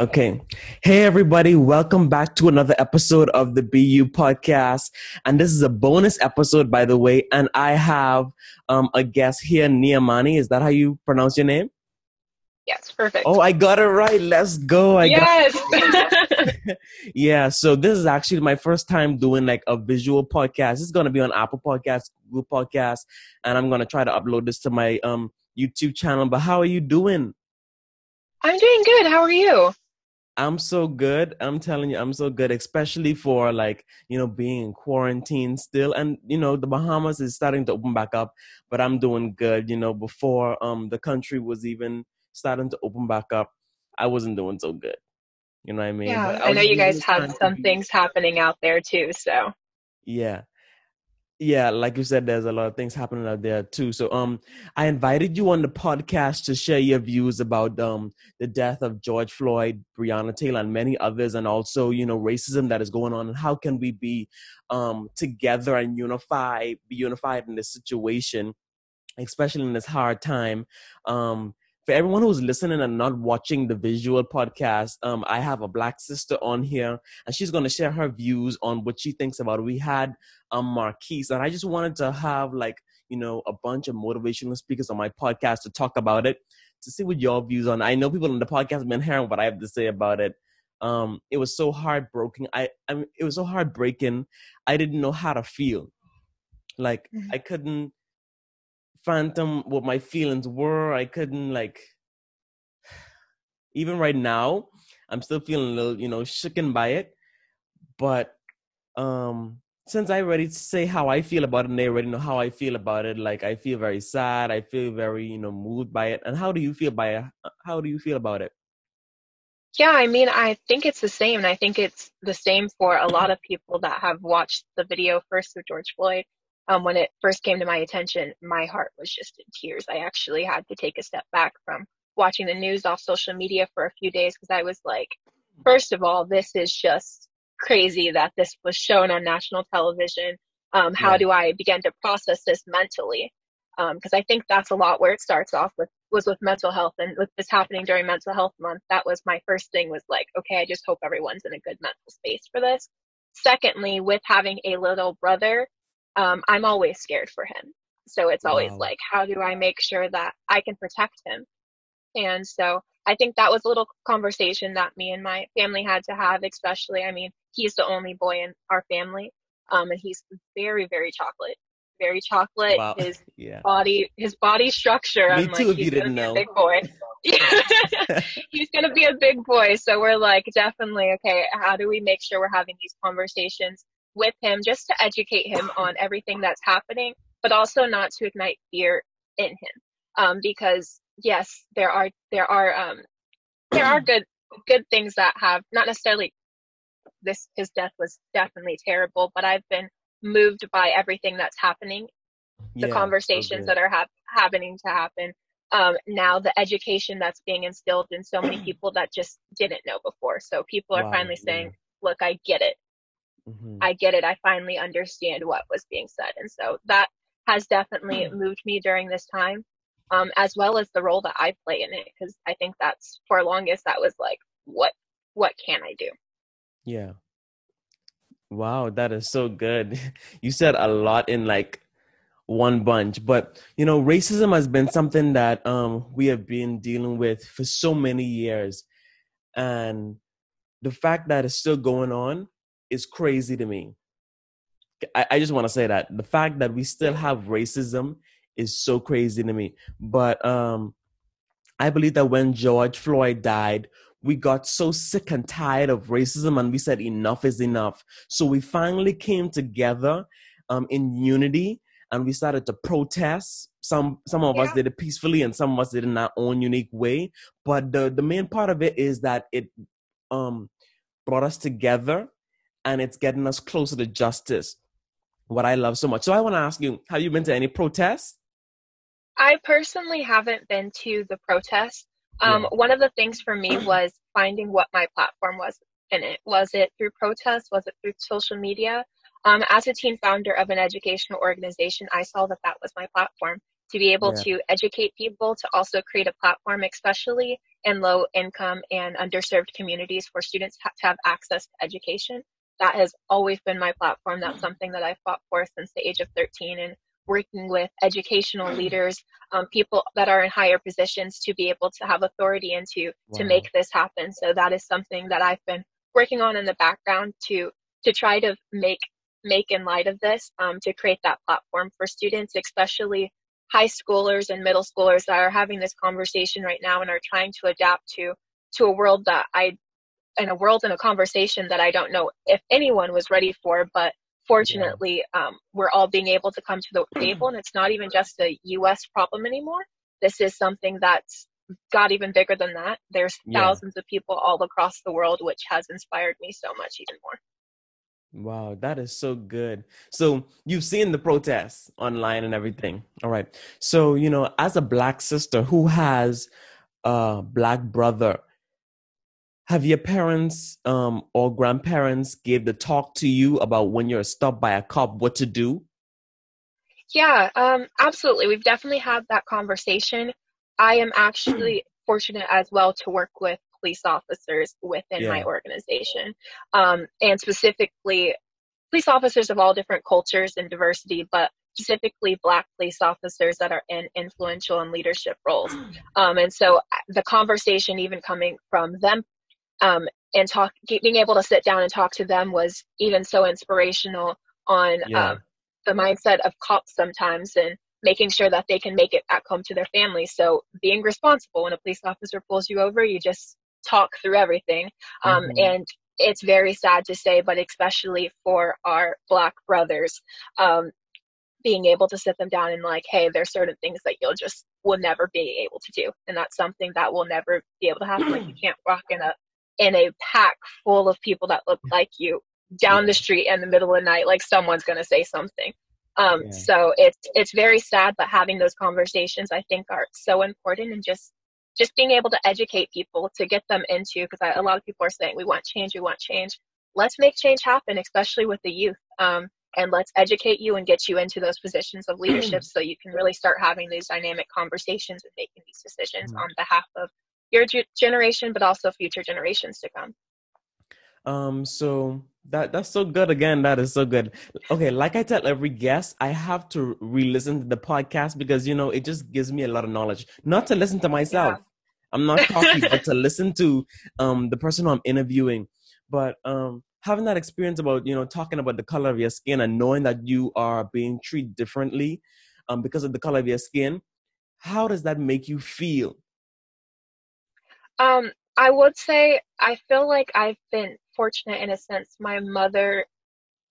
Okay. Hey, everybody. Welcome back to another episode of the BU podcast. And this is a bonus episode, by the way. And I have um, a guest here, Niamani. Is that how you pronounce your name? Yes, perfect. Oh, I got it right. Let's go. I yes. yeah. So this is actually my first time doing like a visual podcast. This is going to be on Apple Podcasts, Google Podcasts, and I'm going to try to upload this to my um, YouTube channel. But how are you doing? I'm doing good. How are you? I'm so good. I'm telling you, I'm so good, especially for like, you know, being in quarantine still. And, you know, the Bahamas is starting to open back up, but I'm doing good. You know, before um the country was even starting to open back up, I wasn't doing so good. You know what I mean? Yeah, I, I know you guys have some things happening out there too, so. Yeah yeah like you said there's a lot of things happening out there too. So um i invited you on the podcast to share your views about um the death of george floyd breonna taylor and many others and also you know racism that is going on and how can we be um together and unify be unified in this situation especially in this hard time. Um for everyone who's listening and not watching the visual podcast, um, I have a black sister on here, and she's going to share her views on what she thinks about it. We had um, Marquise, and I just wanted to have like you know a bunch of motivational speakers on my podcast to talk about it, to see what your views on. It. I know people on the podcast have been hearing what I have to say about it. Um, it was so heartbroken. I, I mean, it was so heartbreaking. I didn't know how to feel. Like mm-hmm. I couldn't phantom what my feelings were. I couldn't like even right now, I'm still feeling a little, you know, shaken by it. But um since I already say how I feel about it and they already know how I feel about it, like I feel very sad, I feel very, you know, moved by it. And how do you feel by it? How do you feel about it? Yeah, I mean, I think it's the same. And I think it's the same for a lot of people that have watched the video first of George Floyd um, when it first came to my attention, my heart was just in tears. I actually had to take a step back from watching the news off social media for a few days because I was like, first of all, this is just crazy that this was shown on national television. Um, how yeah. do I begin to process this mentally? Because um, I think that's a lot where it starts off with was with mental health and with this happening during mental health month. That was my first thing was like, okay, I just hope everyone's in a good mental space for this. Secondly, with having a little brother, um, I'm always scared for him. So it's always wow. like, how do I make sure that I can protect him? And so I think that was a little conversation that me and my family had to have, especially, I mean, he's the only boy in our family. Um, and he's very, very chocolate, very chocolate. Wow. His yeah. body, his body structure. Me I'm too, like, if you didn't know. big boy. he's gonna be a big boy. So we're like, definitely, okay, how do we make sure we're having these conversations with him just to educate him on everything that's happening, but also not to ignite fear in him. Um, because yes, there are there are um, there are good good things that have not necessarily this his death was definitely terrible, but I've been moved by everything that's happening, the yeah, conversations okay. that are ha- happening to happen. Um, now the education that's being instilled in so many people that just didn't know before. So people are wow, finally saying, yeah. "Look, I get it. Mm-hmm. I get it. I finally understand what was being said. And so that has definitely mm-hmm. moved me during this time, um, as well as the role that I play in it. Cause I think that's for longest, that was like, what, what can I do? Yeah. Wow. That is so good. You said a lot in like one bunch, but you know, racism has been something that, um, we have been dealing with for so many years. And the fact that it's still going on is crazy to me. I, I just want to say that the fact that we still have racism is so crazy to me. But um, I believe that when George Floyd died, we got so sick and tired of racism and we said enough is enough. So we finally came together um, in unity and we started to protest. Some some of yeah. us did it peacefully and some of us did it in our own unique way. But the, the main part of it is that it um, brought us together and it's getting us closer to justice. What I love so much. So I want to ask you, have you been to any protests? I personally haven't been to the protests. Um, yeah. One of the things for me was finding what my platform was in it. Was it through protests? Was it through social media? Um, as a teen founder of an educational organization, I saw that that was my platform to be able yeah. to educate people, to also create a platform, especially in low income and underserved communities for students to have access to education. That has always been my platform. That's something that I've fought for since the age of 13 and working with educational leaders, um, people that are in higher positions to be able to have authority and to, wow. to make this happen. So that is something that I've been working on in the background to, to try to make, make in light of this, um, to create that platform for students, especially high schoolers and middle schoolers that are having this conversation right now and are trying to adapt to to a world that I in a world and a conversation that I don't know if anyone was ready for, but fortunately, yeah. um, we're all being able to come to the table, and it's not even just a U.S. problem anymore. This is something that's got even bigger than that. There's yeah. thousands of people all across the world, which has inspired me so much even more. Wow, that is so good. So you've seen the protests online and everything. All right. So, you know, as a black sister who has a black brother, have your parents um, or grandparents gave the talk to you about when you're stopped by a cop what to do? Yeah, um, absolutely. We've definitely had that conversation. I am actually fortunate as well to work with police officers within yeah. my organization, um, and specifically police officers of all different cultures and diversity, but specifically black police officers that are in influential and leadership roles. Um, and so uh, the conversation even coming from them um, and talk, being able to sit down and talk to them was even so inspirational on yeah. um, the mindset of cops sometimes and making sure that they can make it back home to their families. So being responsible when a police officer pulls you over, you just talk through everything. Um, mm-hmm. And it's very sad to say, but especially for our black brothers, um, being able to sit them down and like, hey, there's certain things that you'll just will never be able to do, and that's something that will never be able to happen. like you can't walk in a in a pack full of people that look like you down the street in the middle of the night. Like someone's gonna say something. Um, yeah. So it's it's very sad, but having those conversations I think are so important and just just being able to educate people to get them into because a lot of people are saying we want change, we want change. Let's make change happen, especially with the youth. Um, and let's educate you and get you into those positions of leadership so you can really start having these dynamic conversations and making these decisions mm-hmm. on behalf of your generation, but also future generations to come. Um, so that that's so good. Again, that is so good. Okay, like I tell every guest, I have to re-listen to the podcast because you know it just gives me a lot of knowledge. Not to listen to myself. Yeah. I'm not talking, but to listen to um the person who I'm interviewing. But um having that experience about you know talking about the color of your skin and knowing that you are being treated differently um because of the color of your skin, how does that make you feel? Um, I would say I feel like I've been fortunate in a sense. My mother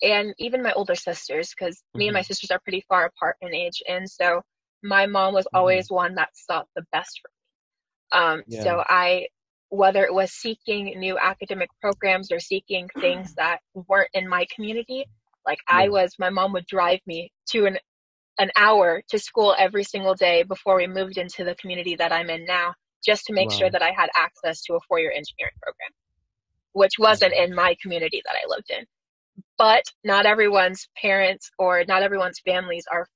and even my older sisters, because mm-hmm. me and my mm-hmm. sisters are pretty far apart in age, and so my mom was mm-hmm. always mm-hmm. one that sought the best for me. Um, yeah. So I, whether it was seeking new academic programs or seeking things that weren't in my community, like yeah. I was, my mom would drive me to an an hour to school every single day before we moved into the community that I'm in now, just to make wow. sure that I had access to a four year engineering program which wasn't in my community that I lived in. But not everyone's parents or not everyone's families are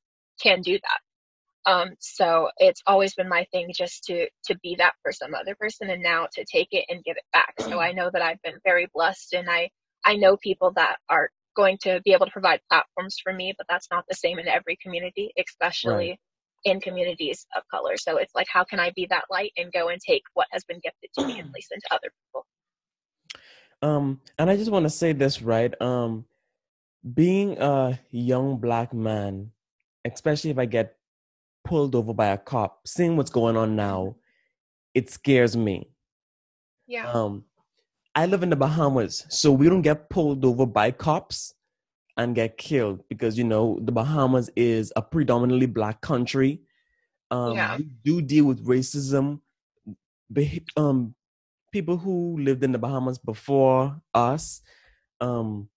can do that. Um, so it's always been my thing just to to be that for some other person, and now to take it and give it back. So I know that I've been very blessed, and I I know people that are going to be able to provide platforms for me, but that's not the same in every community, especially right. In communities of color. So it's like, how can I be that light and go and take what has been gifted to me and place to other people? Um, and I just want to say this, right? Um, being a young black man, especially if I get pulled over by a cop, seeing what's going on now, it scares me. Yeah. Um, I live in the Bahamas, so we don't get pulled over by cops and get killed because you know the Bahamas is a predominantly black country. Um, yeah. We do deal with racism, um, people who lived in the Bahamas before us um,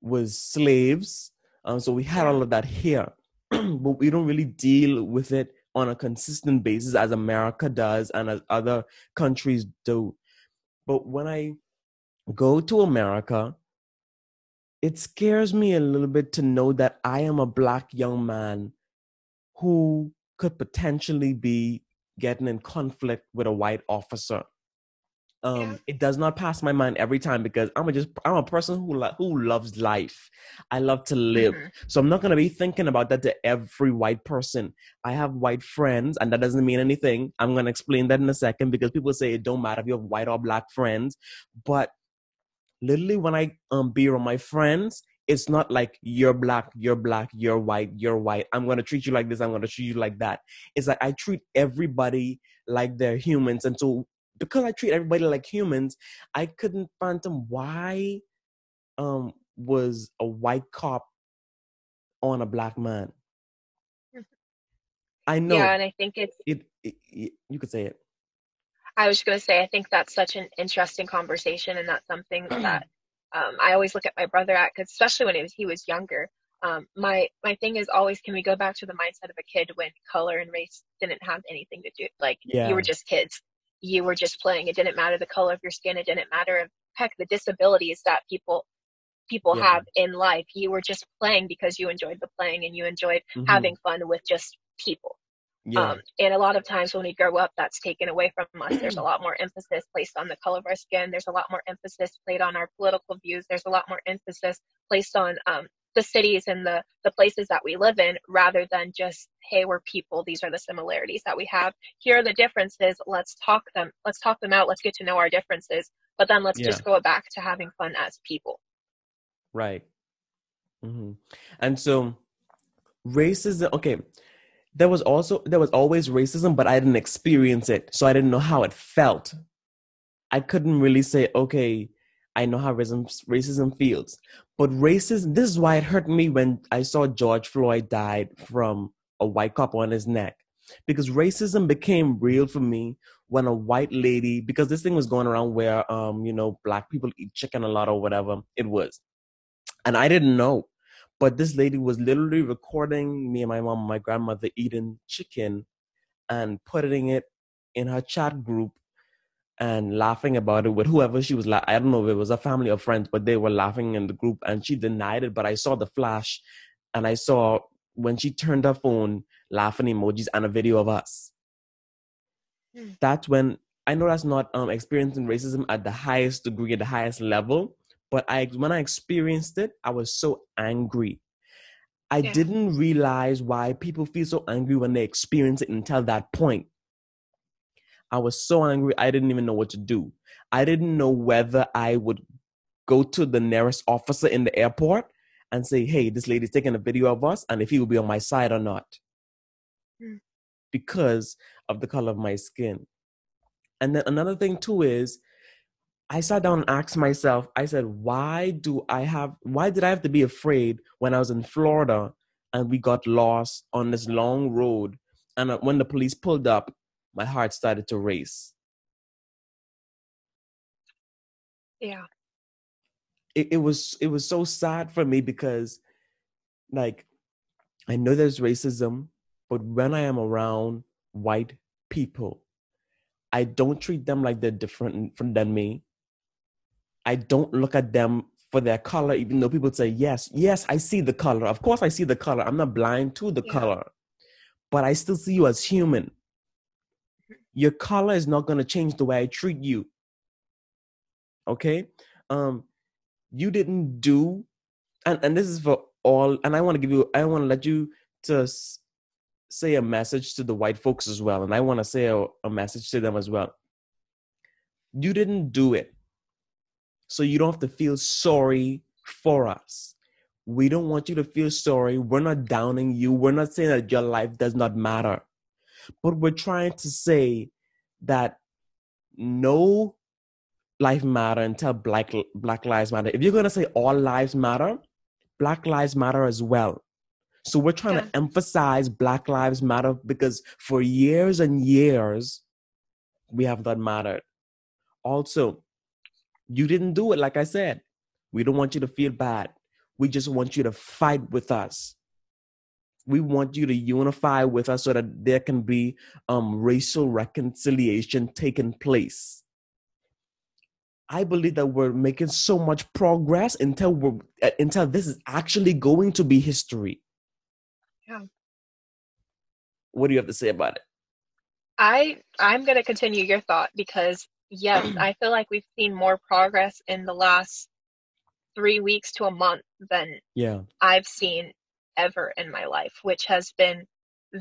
was slaves. Um, so we had all of that here, but we don't really deal with it on a consistent basis as America does and as other countries do. But when I go to America, it scares me a little bit to know that I am a black young man who could potentially be getting in conflict with a white officer. Um, Yeah. it does not pass my mind every time because I'm a just I'm a person who lo- who loves life. I love to live, Mhm. so I'm not gonna be thinking about that to every white person. I have white friends, and that doesn't mean anything. I'm gonna explain that in a second because people say it don't matter if you have white or black friends, but literally when I um be around my friends, it's not like you're black, you're black, you're white, you're white. I'm gonna treat you like this. I'm gonna treat you like that. It's like I treat everybody like they're humans, and so because I treat everybody like humans, I couldn't fathom why um was a white cop on a black man. I know Yeah, and I think it's it, it, it- You could say it. I was just going to say, I think that's such an interesting conversation, and that's something that um, I always look at my brother at, 'cause especially when he was he was younger. Um, my my thing is always, can we go back to the mindset of a kid when color and race didn't have anything to do? Like Yeah. you were just kids, you were just playing. It didn't matter the color of your skin. It didn't matter if heck the disabilities that people people Yeah. have in life. You were just playing because you enjoyed the playing and you enjoyed Mhm. having fun with just people. Yeah. Um, and a lot of times when we grow up, that's taken away from us. There's a lot more emphasis placed on the color of our skin. There's a lot more emphasis placed on our political views. There's a lot more emphasis placed on um, the cities and the, the places that we live in rather than just, hey, we're people. These are the similarities that we have. Here are the differences. Let's talk them. Let's talk them out. Let's get to know our differences. But then let's Yeah. just go back to having fun as people. Right. hmm And so racism, okay, there was also there was always racism, but I didn't experience it. So I didn't know how it felt. I couldn't really say, okay, I know how racism racism feels. But racism, this is why it hurt me when I saw George Floyd died from a white cop on his neck. Because racism became real for me when a white lady, because this thing was going around where um, you know, black people eat chicken a lot or whatever it was and I didn't know. But this lady was literally recording me and my mom and my grandmother eating chicken and putting it in her chat group and laughing about it with whoever she was. La- I don't know if it was a family or friends, but they were laughing in the group and she denied it. But I saw the flash and I saw when she turned her phone laughing emojis and a video of us. Hmm. That's when I know that's not um, experiencing racism at the highest degree, at the highest level, but I when I experienced it, I was so angry. I Yeah. didn't realize why people feel so angry when they experience it until that point. I was so angry, I didn't even know what to do. I didn't know whether I would go to the nearest officer in the airport and say, hey, this lady's taking a video of us, and if he will be on my side or not. Hmm. Because of the color of my skin. And then another thing, too, is I sat down and asked myself, I said, why do I have, why did I have to be afraid when I was in Florida and we got lost on this long road? And uh, when the police pulled up, my heart started to race. Yeah. It, it was, it was so sad for me because like, I know there's racism, but when I am around white people, I don't treat them like they're different from than me. I don't look at them for their color, even though people say, yes, yes, I see the color. Of course, I see the color. I'm not blind to the Yeah. color, but I still see you as human. Your color is not going to change the way I treat you. Okay? Um, you didn't do, and, and this is for all, and I want to give you, I want to let you to s- say a message to the white folks as well. And I want to say a, a message to them as well. You didn't do it. So you don't have to feel sorry for us. We don't want you to feel sorry. We're not downing you. We're not saying that your life does not matter. But we're trying to say that no life matter until black black lives matter. If you're gonna say all lives matter, black lives matter as well. So we're trying Yeah. to emphasize Black Lives Matter because for years and years, we have not mattered. Also, you didn't do it, like I said. We don't want you to feel bad. We just want you to fight with us. We want you to unify with us so that there can be um, racial reconciliation taking place. I believe that we're making so much progress until we're uh, until this is actually going to be history. Yeah. what do you have to say about it? I I'm going to continue your thought because yes, I feel like we've seen more progress in the last 3 weeks to a month than yeah. I've seen ever in my life, which has been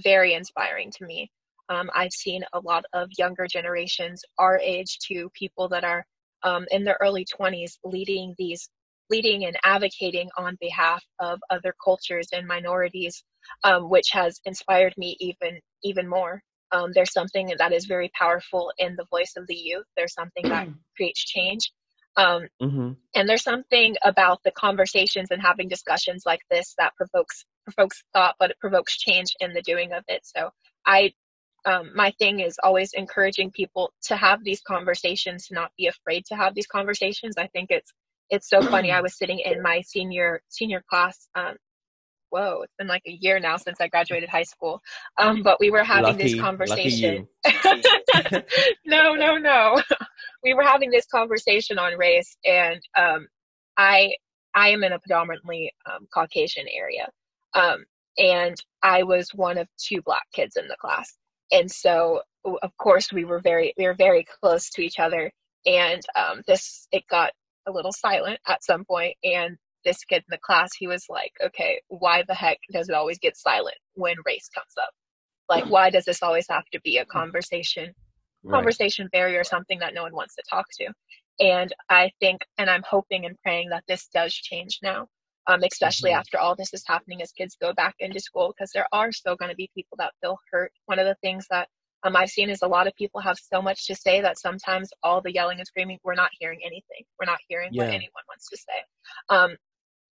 very inspiring to me. Um, I've seen a lot of younger generations, our age, to people that are um, in their early 20s, leading these, leading and advocating on behalf of other cultures and minorities, um, which has inspired me even even more. Um, there's something that is very powerful in the voice of the youth. There's something that creates change. Um, mm-hmm. And there's something about the conversations and having discussions like this that provokes provokes thought, but it provokes change in the doing of it. So I, um, my thing is always encouraging people to have these conversations, to not be afraid to have these conversations. I think it's it's so funny. I was sitting in my senior senior class um, whoa, it's been like a year now since I graduated high school. Um, but we were having lucky, this conversation. no, no, no. we were having this conversation on race, and um, I I am in a predominantly um, Caucasian area, um, and I was one of two black kids in the class, and so of course we were very we were very close to each other, and um, this it got a little silent at some point, and this kid in the class, he was like, okay, why the heck does it always get silent when race comes up? Like, why does this always have to be a conversation, right. conversation barrier, something that no one wants to talk to? And I think, and I'm hoping and praying that this does change now, um, especially mm-hmm. after all this is happening as kids go back into school, because there are still going to be people that feel hurt. One of the things that um, I've seen is a lot of people have so much to say that sometimes all the yelling and screaming, we're not hearing anything. We're not hearing yeah. what anyone wants to say. Um,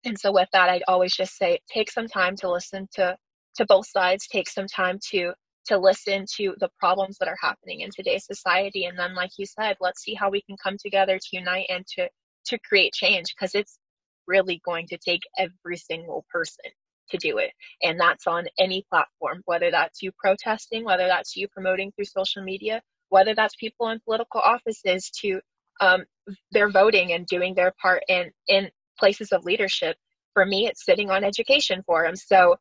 and so with that, I'd always just say, take some time to listen to, to both sides, take some time to, to listen to the problems that are happening in today's society. And then, like you said, let's see how we can come together to unite and to, to create change because it's really going to take every single person to do it. And that's on any platform, whether that's you protesting, whether that's you promoting through social media, whether that's people in political offices to um, they're voting and doing their part in in places of leadership. For me, it's sitting on education forums. So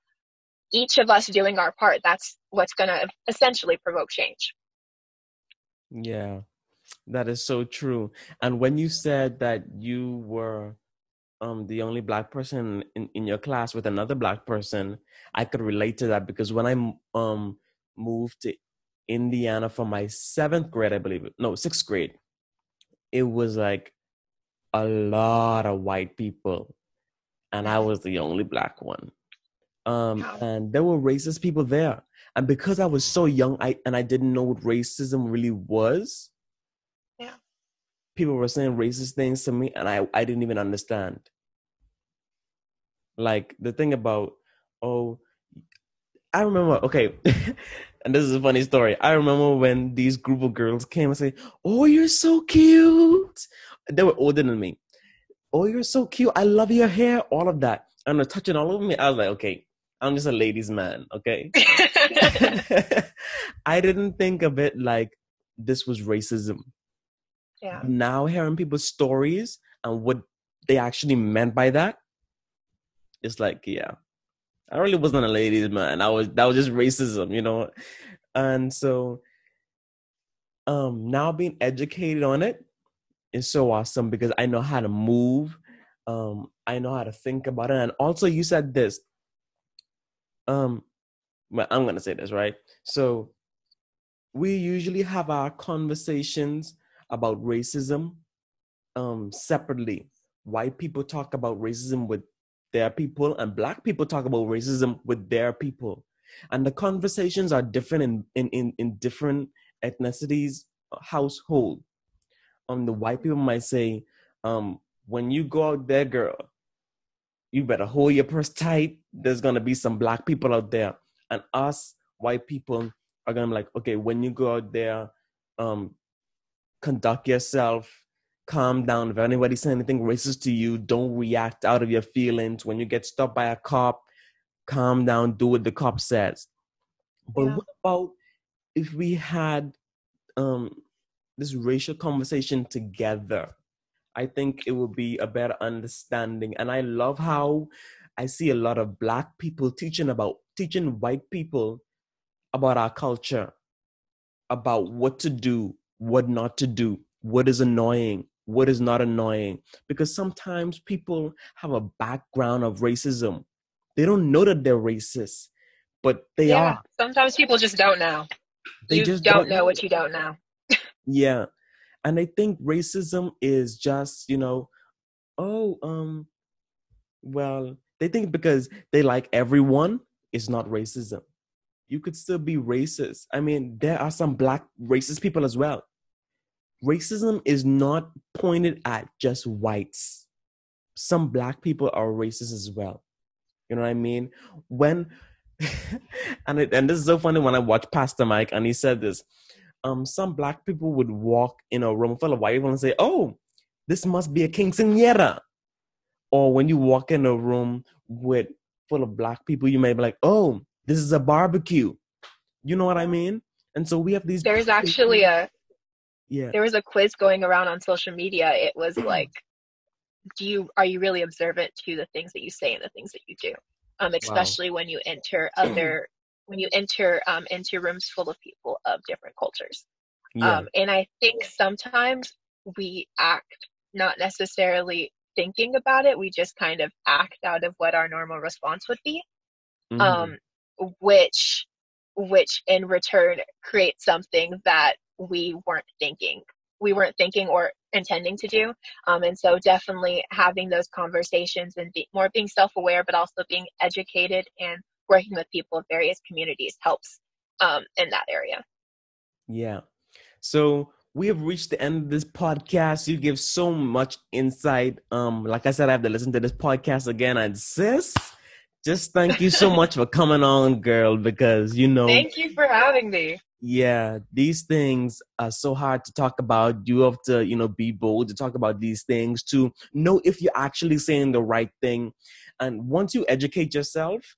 each of us doing our part, that's what's going to essentially provoke change. Yeah, that is so true. And when you said that you were um, the only black person in, in your class with another black person, I could relate to that because when I um, moved to Indiana for my seventh grade, I believe, no, sixth grade, it was like a lot of white people, and I was the only black one. Um, and there were racist people there. And because I was so young, I and I didn't know what racism really was. Yeah. People were saying racist things to me, and I I didn't even understand. Like the thing about oh, I remember. Okay, and this is a funny story. I remember when these group of girls came and say, "Oh, you're so cute." They were older than me. Oh, you're so cute. I love your hair. All of that. And they're touching all over me. I was like, okay, I'm just a ladies' man. Okay. I didn't think of it like this was racism. Yeah. Now hearing people's stories and what they actually meant by that, it's like, yeah, I really wasn't a ladies' man. I was that was just racism, you know. And so, um, now being educated on it, is so awesome because I know how to move. Um, I know how to think about it. And also you said this. Um, well, I'm gonna say this, right? So we usually have our conversations about racism um separately. White people talk about racism with their people and black people talk about racism with their people. And the conversations are different in in, in, in different ethnicities household um the white people might say, um, when you go out there, girl, you better hold your purse tight. There's gonna be some black people out there. And us white people are gonna be like, okay, when you go out there, um, conduct yourself, calm down. If anybody says anything racist to you, don't react out of your feelings. When you get stopped by a cop, calm down, do what the cop says. But yeah. what about if we had um this racial conversation together i think it will be a better understanding and i love how i see a lot of black people teaching about teaching white people about our culture, about what to do, what not to do, what is annoying, what is not annoying. Because sometimes people have a background of racism. They don't know that they're racist, but they yeah, are. Sometimes people just don't know. They you just don't, don't know, know what you don't know. Yeah. And I think racism is just, you know, oh, um, well, they think because they like everyone, it's not racism. You could still be racist. I mean, there are some black racist people as well. Racism is not pointed at just whites. Some black people are racist as well. You know what I mean? When and it, and this is so funny when I watch Pastor Mike and he said this. Um, some black people would walk in a room full of white people and say, "Oh, this must be a quinceañera." Or when you walk in a room with full of black people, you may be like, "Oh, this is a barbecue." You know what I mean? And so we have these. There's actually a yeah. There was a quiz going around on social media. It was like, "Do you are you really observant to the things that you say and the things that you do?" Um, especially wow. when you enter other when you enter um, into rooms full of people of different cultures. Yeah. Um, and I think sometimes we act not necessarily thinking about it. We just kind of act out of what our normal response would be, mm-hmm. um, which which in return creates something that we weren't thinking we weren't thinking or intending to do. Um, and so definitely having those conversations and be, more being self-aware, but also being educated and working with people of various communities helps um, in that area. Yeah. So we have reached the end of this podcast. You give so much insight. Um, like I said, I have to listen to this podcast again. And sis, just thank you so much for coming on, girl, because you know. Thank you for having me. Yeah, these things are so hard to talk about. You have to, you know, be bold to talk about these things to know if you're actually saying the right thing. And once you educate yourself,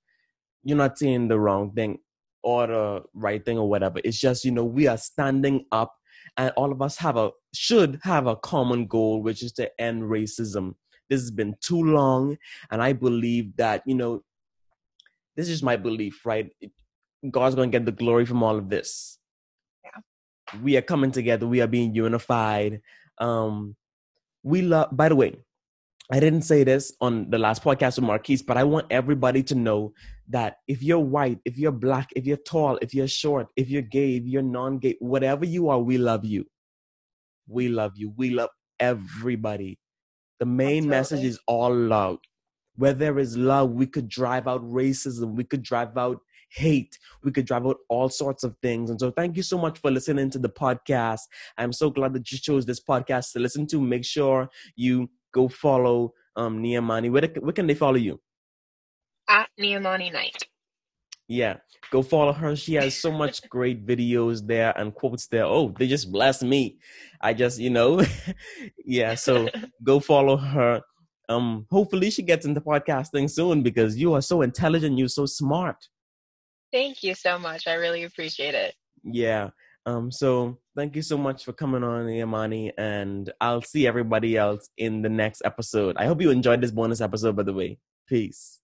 you're not saying the wrong thing or the right thing or whatever. It's just, you know, we are standing up and all of us have a should have a common goal, which is to end racism. This has been too long, and I believe that, you know, this is my belief, right? God's going to get the glory from all of this. Yeah. We are coming together. We are being unified. Um, we love, by the way, I didn't say this on the last podcast with Marquise, but I want everybody to know that if you're white, if you're black, if you're tall, if you're short, if you're gay, if you're non gay, whatever you are, we love you. We love you. We love everybody. The main Absolutely. message is all love. Where there is love, we could drive out racism, we could drive out hate. We could drive out all sorts of things. And so thank you so much for listening to the podcast. I'm so glad that you chose this podcast to listen to. Make sure you go follow um Niamani. Where, where can they follow you? At Niamani Knight. Yeah, go follow her. She has so much great videos there and quotes there. Oh, they just bless me. I just, you know, yeah. So go follow her. Um, hopefully she gets into podcasting soon because you are so intelligent. You're so smart. Thank you so much. I really appreciate it. Yeah. Um, so thank you so much for coming on, Niamani, and I'll see everybody else in the next episode. I hope you enjoyed this bonus episode, by the way. Peace.